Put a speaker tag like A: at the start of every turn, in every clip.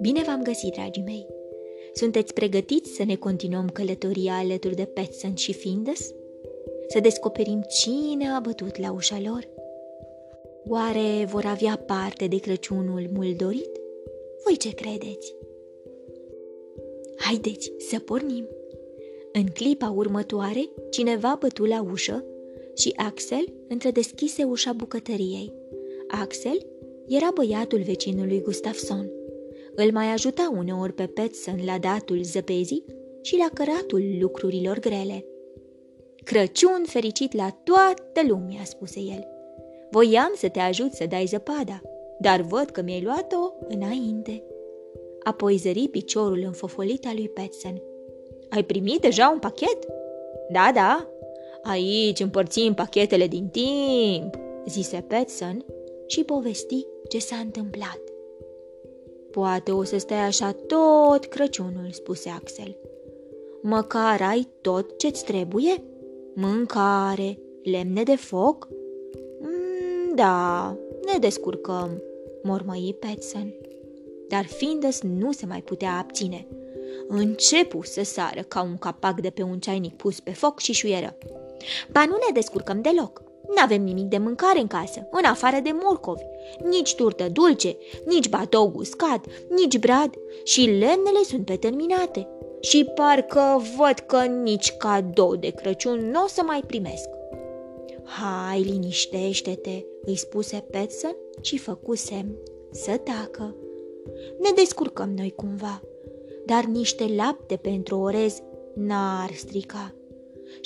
A: Bine v-am găsit, dragii mei! Sunteți pregătiți să ne continuăm călătoria alături de Petson și Findus? Să descoperim cine a bătut la ușa lor? Oare vor avea parte de Crăciunul mult dorit? Voi ce credeți? Haideți să pornim! În clipa următoare, cineva bătu la ușă și Axel întredeschise ușa bucătăriei. Axel era băiatul vecinului Gustafson. Îl mai ajuta uneori pe Petson la datul zăpezii și la căratul lucrurilor grele. Crăciun fericit la toată lumea, spuse el. Voiam să te ajut să dai zăpada, dar văd că mi-ai luat-o înainte. Apoi zări piciorul înfofolit al lui Petson. Ai primit deja un pachet? Da, da. Aici împărțim pachetele din timp, zise Petson și povesti ce s-a întâmplat. Poate o să stai așa tot Crăciunul, spuse Axel. Măcar ai tot ce-ți trebuie? Mâncare, lemne de foc? Mm, da, ne descurcăm, mormăi Petson. Dar Findus nu se mai putea abține. Începu să sară ca un capac de pe un ceainic pus pe foc și șuieră. Ba nu ne descurcăm deloc. N-avem nimic de mâncare în casă, în afară de morcovi. Nici turtă dulce, nici batou uscat, nici brad și lemnele sunt peterminate. Și parcă văd că nici cadou de Crăciun nu o să mai primesc. Hai, liniștește-te, îi spuse Petson și făcu semn să tacă. Ne descurcăm noi cumva, dar niște lapte pentru orez n-ar strica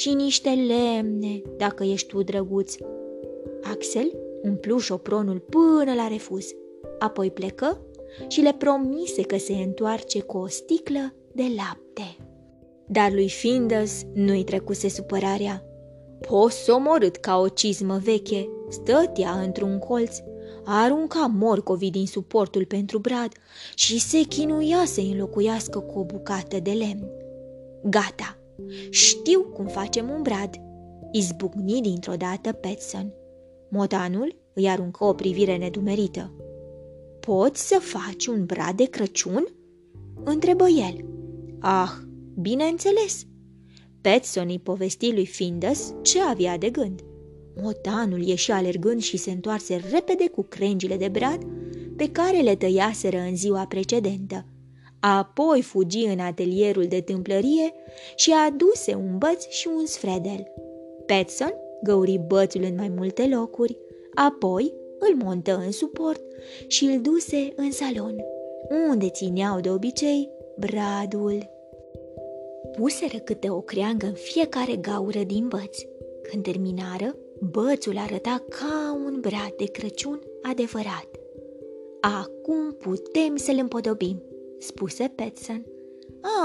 A: și niște lemne, dacă ești tu drăguț. Axel umplu șopronul până la refuz, apoi plecă și le promise că se întoarce cu o sticlă de lapte. Dar lui Findus nu-i trecuse supărarea. Posomorât ca o cizmă veche, stătea într-un colț, arunca morcovii din suportul pentru brad și se chinuia să înlocuiască cu o bucată de lemn. Gata, știu cum facem un brad. Izbucni dintr-o dată Petson. Motanul îi aruncă o privire nedumerită. Poți să faci un brad de Crăciun? Întrebă el. Ah, bineînțeles. Petson îi povesti lui Findus ce avea de gând. Motanul ieși alergând și se întoarse repede cu crengile de brad pe care le tăiaseră în ziua precedentă. Apoi fugi în atelierul de tâmplărie și aduse un băț și un sfredel. Petson găuri bățul în mai multe locuri, apoi îl montă în suport și îl duse în salon, unde țineau de obicei bradul. Puseră câte o creangă în fiecare gaură din băț. Când terminară, bățul arăta ca un brad de Crăciun adevărat. Acum putem să-l împodobim, spuse Petson.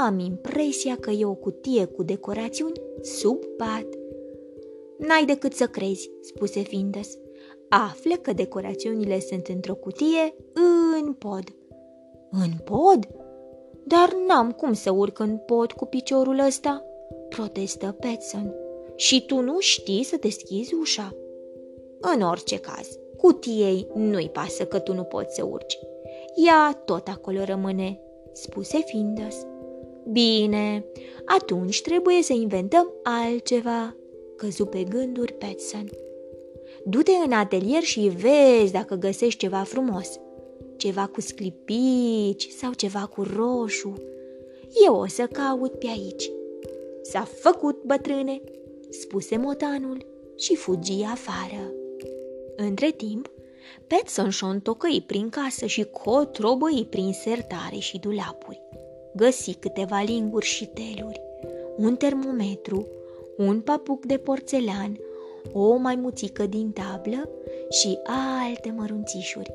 A: Am impresia că e o cutie cu decorațiuni sub pat. N-ai decât să crezi, spuse Findus. Află că decorațiunile sunt într-o cutie în pod. În pod? Dar n-am cum să urc în pod cu piciorul ăsta, protestă Petson. Și tu nu știi să deschizi ușa. În orice caz, cutiei nu-i pasă că tu nu poți să urci. Ea tot acolo rămâne, spuse Findus. Bine, atunci trebuie să inventăm altceva, căzu pe gânduri Petson. Du-te în atelier și vezi dacă găsești ceva frumos. Ceva cu sclipici sau ceva cu roșu. Eu o să caut pe aici. S-a făcut, bătrâne, spuse motanul și fugi afară. Între timp, Petson și-o întocăi prin casă și cotrobăi prin sertare și dulapuri. Găsi câteva linguri și teluri, un termometru, un papuc de porțelan, o maimuțică din tablă și alte mărunțișuri.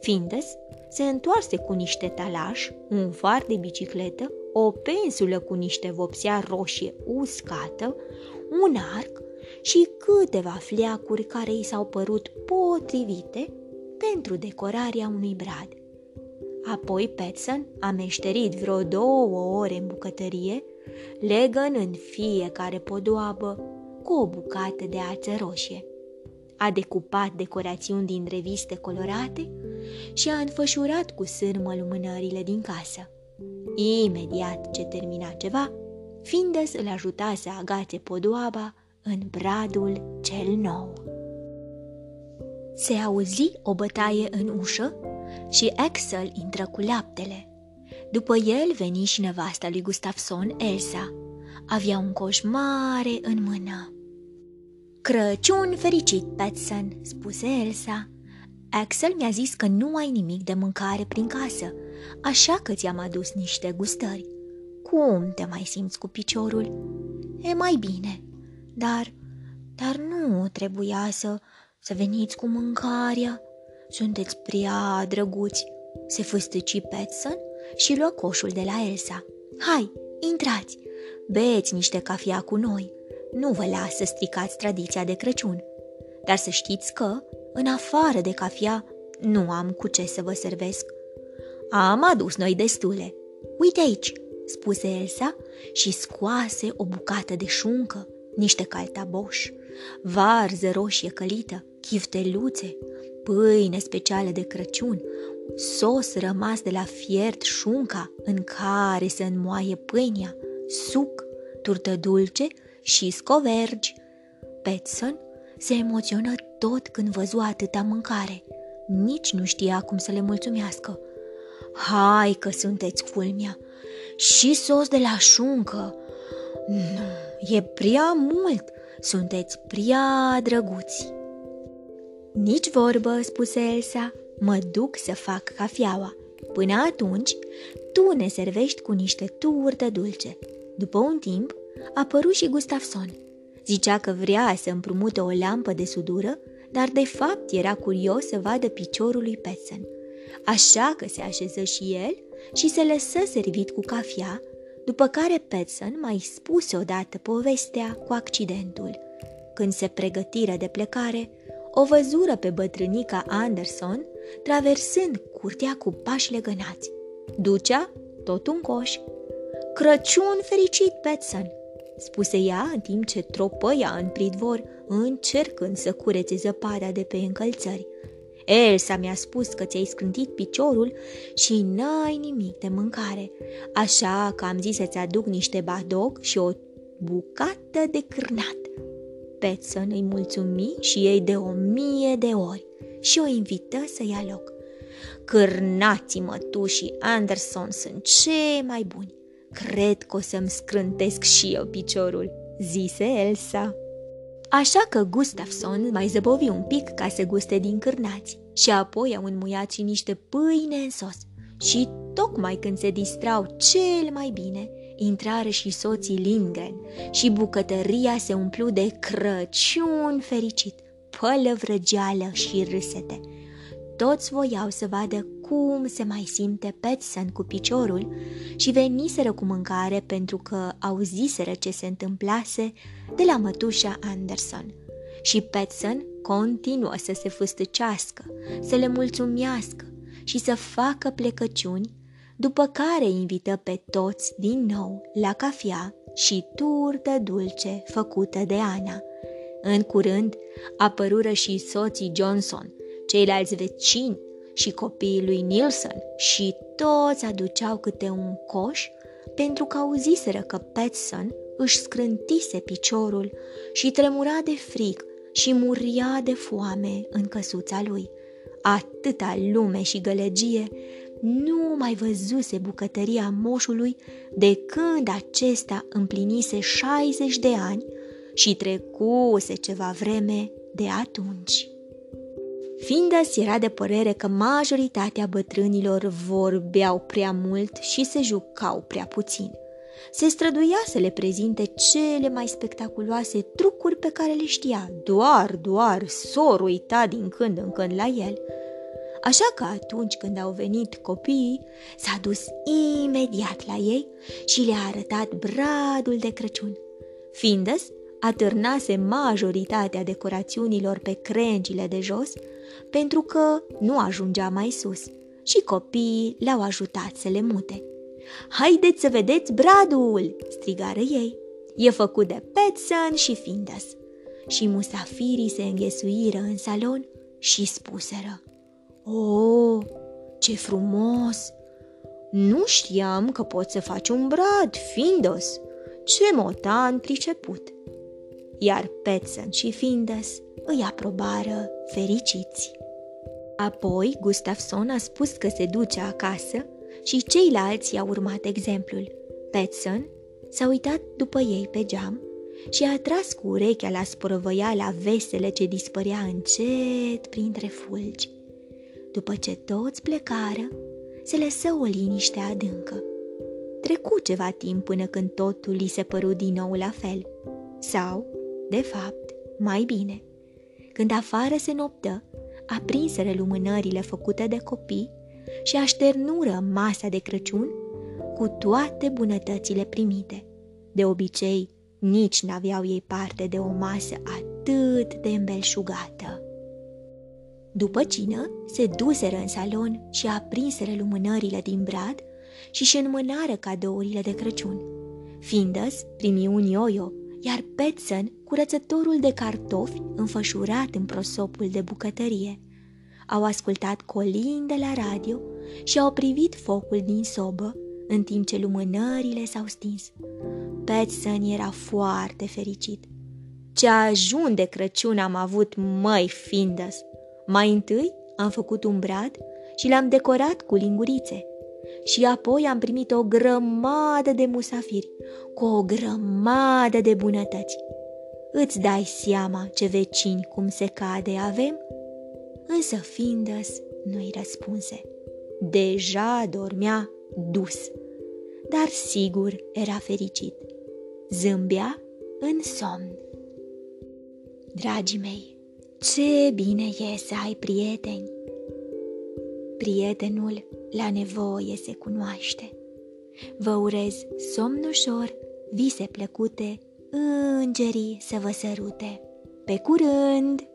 A: Findus se întoarse cu niște talași, un far de bicicletă, o pensulă cu niște vopsea roșie uscată, un arc și câteva fleacuri care i s-au părut potrivite pentru decorarea unui brad. Apoi Petson a meșterit vreo două ore în bucătărie, legănând fiecare podoabă cu o bucată de ață roșie. a decupat decorațiuni din reviste colorate și a înfășurat cu sârmă lumânările din casă. Imediat ce termina ceva, Findes îl ajuta să agațe podoaba în bradul cel nou. Se auzi o bătaie în ușă și Axel intră cu laptele. După el veni și nevasta lui Gustafson, Elsa. Avea un coș mare în mână. Crăciun fericit, Petson, spuse Elsa. Axel mi-a zis că nu ai nimic de mâncare prin casă, așa că ți-am adus niște gustări. Cum te mai simți cu piciorul? E mai bine, dar, dar nu trebuia să, să veniți cu mâncarea. Sunteți prea drăguți, se fâstăci Petson și luă coșul de la Elsa. Hai, intrați, beți niște cafea cu noi. Nu vă las să stricați tradiția de Crăciun. Dar să știți că, în afară de cafea, nu am cu ce să vă servesc. Am adus noi destule. Uite aici, spuse Elsa și scoase o bucată de șuncă, niște caltaboș, varză roșie călită, chifteluțe, pâine specială de Crăciun, sos rămas de la fiert șunca în care se înmoaie pâinea, suc, turtă dulce și scovergi. Petson se emoționă tot când văzu atâta mâncare. Nici nu știa cum să le mulțumească. Hai că sunteți culmea! Și sos de la șuncă! Nu, e prea mult! Sunteți prea drăguți! Nici vorbă, spuse Elsa, mă duc să fac cafeaua. Până atunci, tu ne servești cu niște turtă dulce. După un timp, a apărut și Gustafson. Zicea că vrea să împrumute o lampă de sudură, dar de fapt era curios să vadă piciorul lui Petson. Așa că se așeză și el și se lăsă servit cu cafea, după care Petson mai spuse odată povestea cu accidentul. Când se pregătiră de plecare, o văzură pe bătrânica Anderson traversând curtea cu pași legănați. Ducea tot un coș. Crăciun fericit, Petson! spuse ea în timp ce tropăia în pridvor, încercând să curețe zăpada de pe încălțări. Elsa mi-a spus că ți-ai scrântit piciorul și n-ai nimic de mâncare, așa că am zis să-ți aduc niște badog și o bucată de cârnat. Petson îi mulțumi și ei de o mie de ori și o invită să ia loc. Cârnații-mă tu și Anderson sunt cei mai buni. Cred că o să-mi scrântesc și eu piciorul, zise Elsa. Așa că Gustafson mai zăbovi un pic ca să guste din cârnați și apoi au înmuiat și niște pâine în sos. Și tocmai când se distrau cel mai bine, intrară și soții Lindgren și bucătăria se umplu de Crăciun fericit, pălăvrăgeală și râsete. Toți voiau să vadă cum se mai simte Petson cu piciorul și veniseră cu mâncare pentru că auziseră ce se întâmplase de la mătușa Anderson. Și Petson continuă să se fâstăcească, să le mulțumească și să facă plecăciuni, după care invită pe toți din nou la cafea și turtă dulce făcută de Ana. În curând apărură și soții Johnson, ceilalți vecini și copiii lui Nilsson și toți aduceau câte un coș pentru că auziseră că Petson își scrântise piciorul și tremura de frig și muria de foame în căsuța lui. Atâta lume și gălăgie nu mai văzuse bucătăria moșului de când acesta împlinise 60 de ani și trecuse ceva vreme de atunci. Findas era de părere că majoritatea bătrânilor vorbeau prea mult și se jucau prea puțin. Se străduia să le prezinte cele mai spectaculoase trucuri pe care le știa, doar, doar sor uita din când în când la el. Așa că atunci când au venit copiii, s-a dus imediat la ei și le-a arătat bradul de Crăciun. Findas atârnase majoritatea decorațiunilor pe crengile de jos pentru că nu ajungea mai sus și copiii le-au ajutat să le mute. Haideți să vedeți bradul!" strigară ei. E făcut de Petson și Findas. și musafirii se înghesuiră în salon și spuseră Oh, ce frumos! Nu știam că poți să faci un brad, Findos! Ce motan priceput! Iar Petson și Findes îi aprobară fericiți. Apoi Gustafson a spus că se duce acasă și ceilalți i-au urmat exemplul. Petson s-a uitat după ei pe geam și a tras cu urechea la sporăvăiala vesele ce dispărea încet printre fulgi. După ce toți plecară, se lăsă o liniște adâncă. Trecu ceva timp până când totul li se păru din nou la fel. Sau, de fapt, mai bine. Când afară se noptă, aprinseră lumânările făcute de copii și așternură masa de Crăciun cu toate bunătățile primite. De obicei, nici n-aveau ei parte de o masă atât de îmbelșugată. După cină, se duseră în salon și aprinseră lumânările din brad și își înmânară cadourile de Crăciun. Findus primi un ioio, iar Petson curățătorul de cartofi înfășurat în prosopul de bucătărie. Au ascultat colin de la radio și au privit focul din sobă, în timp ce lumânările s-au stins. Petson era foarte fericit. Ce ajun de Crăciun am avut, măi, Findus! Mai întâi am făcut un brad și l-am decorat cu lingurițe. Și apoi am primit o grămadă de musafiri, cu o grămadă de bunătăți. Îți dai seama ce vecini cum se cade avem? Însă Findus nu-i răspunse. Deja dormea dus, dar sigur era fericit. Zâmbea în somn. Dragii mei, ce bine e să ai prieteni! Prietenul la nevoie se cunoaște. Vă urez somn ușor, vise plăcute, îngerii să vă sărute. Pe curând!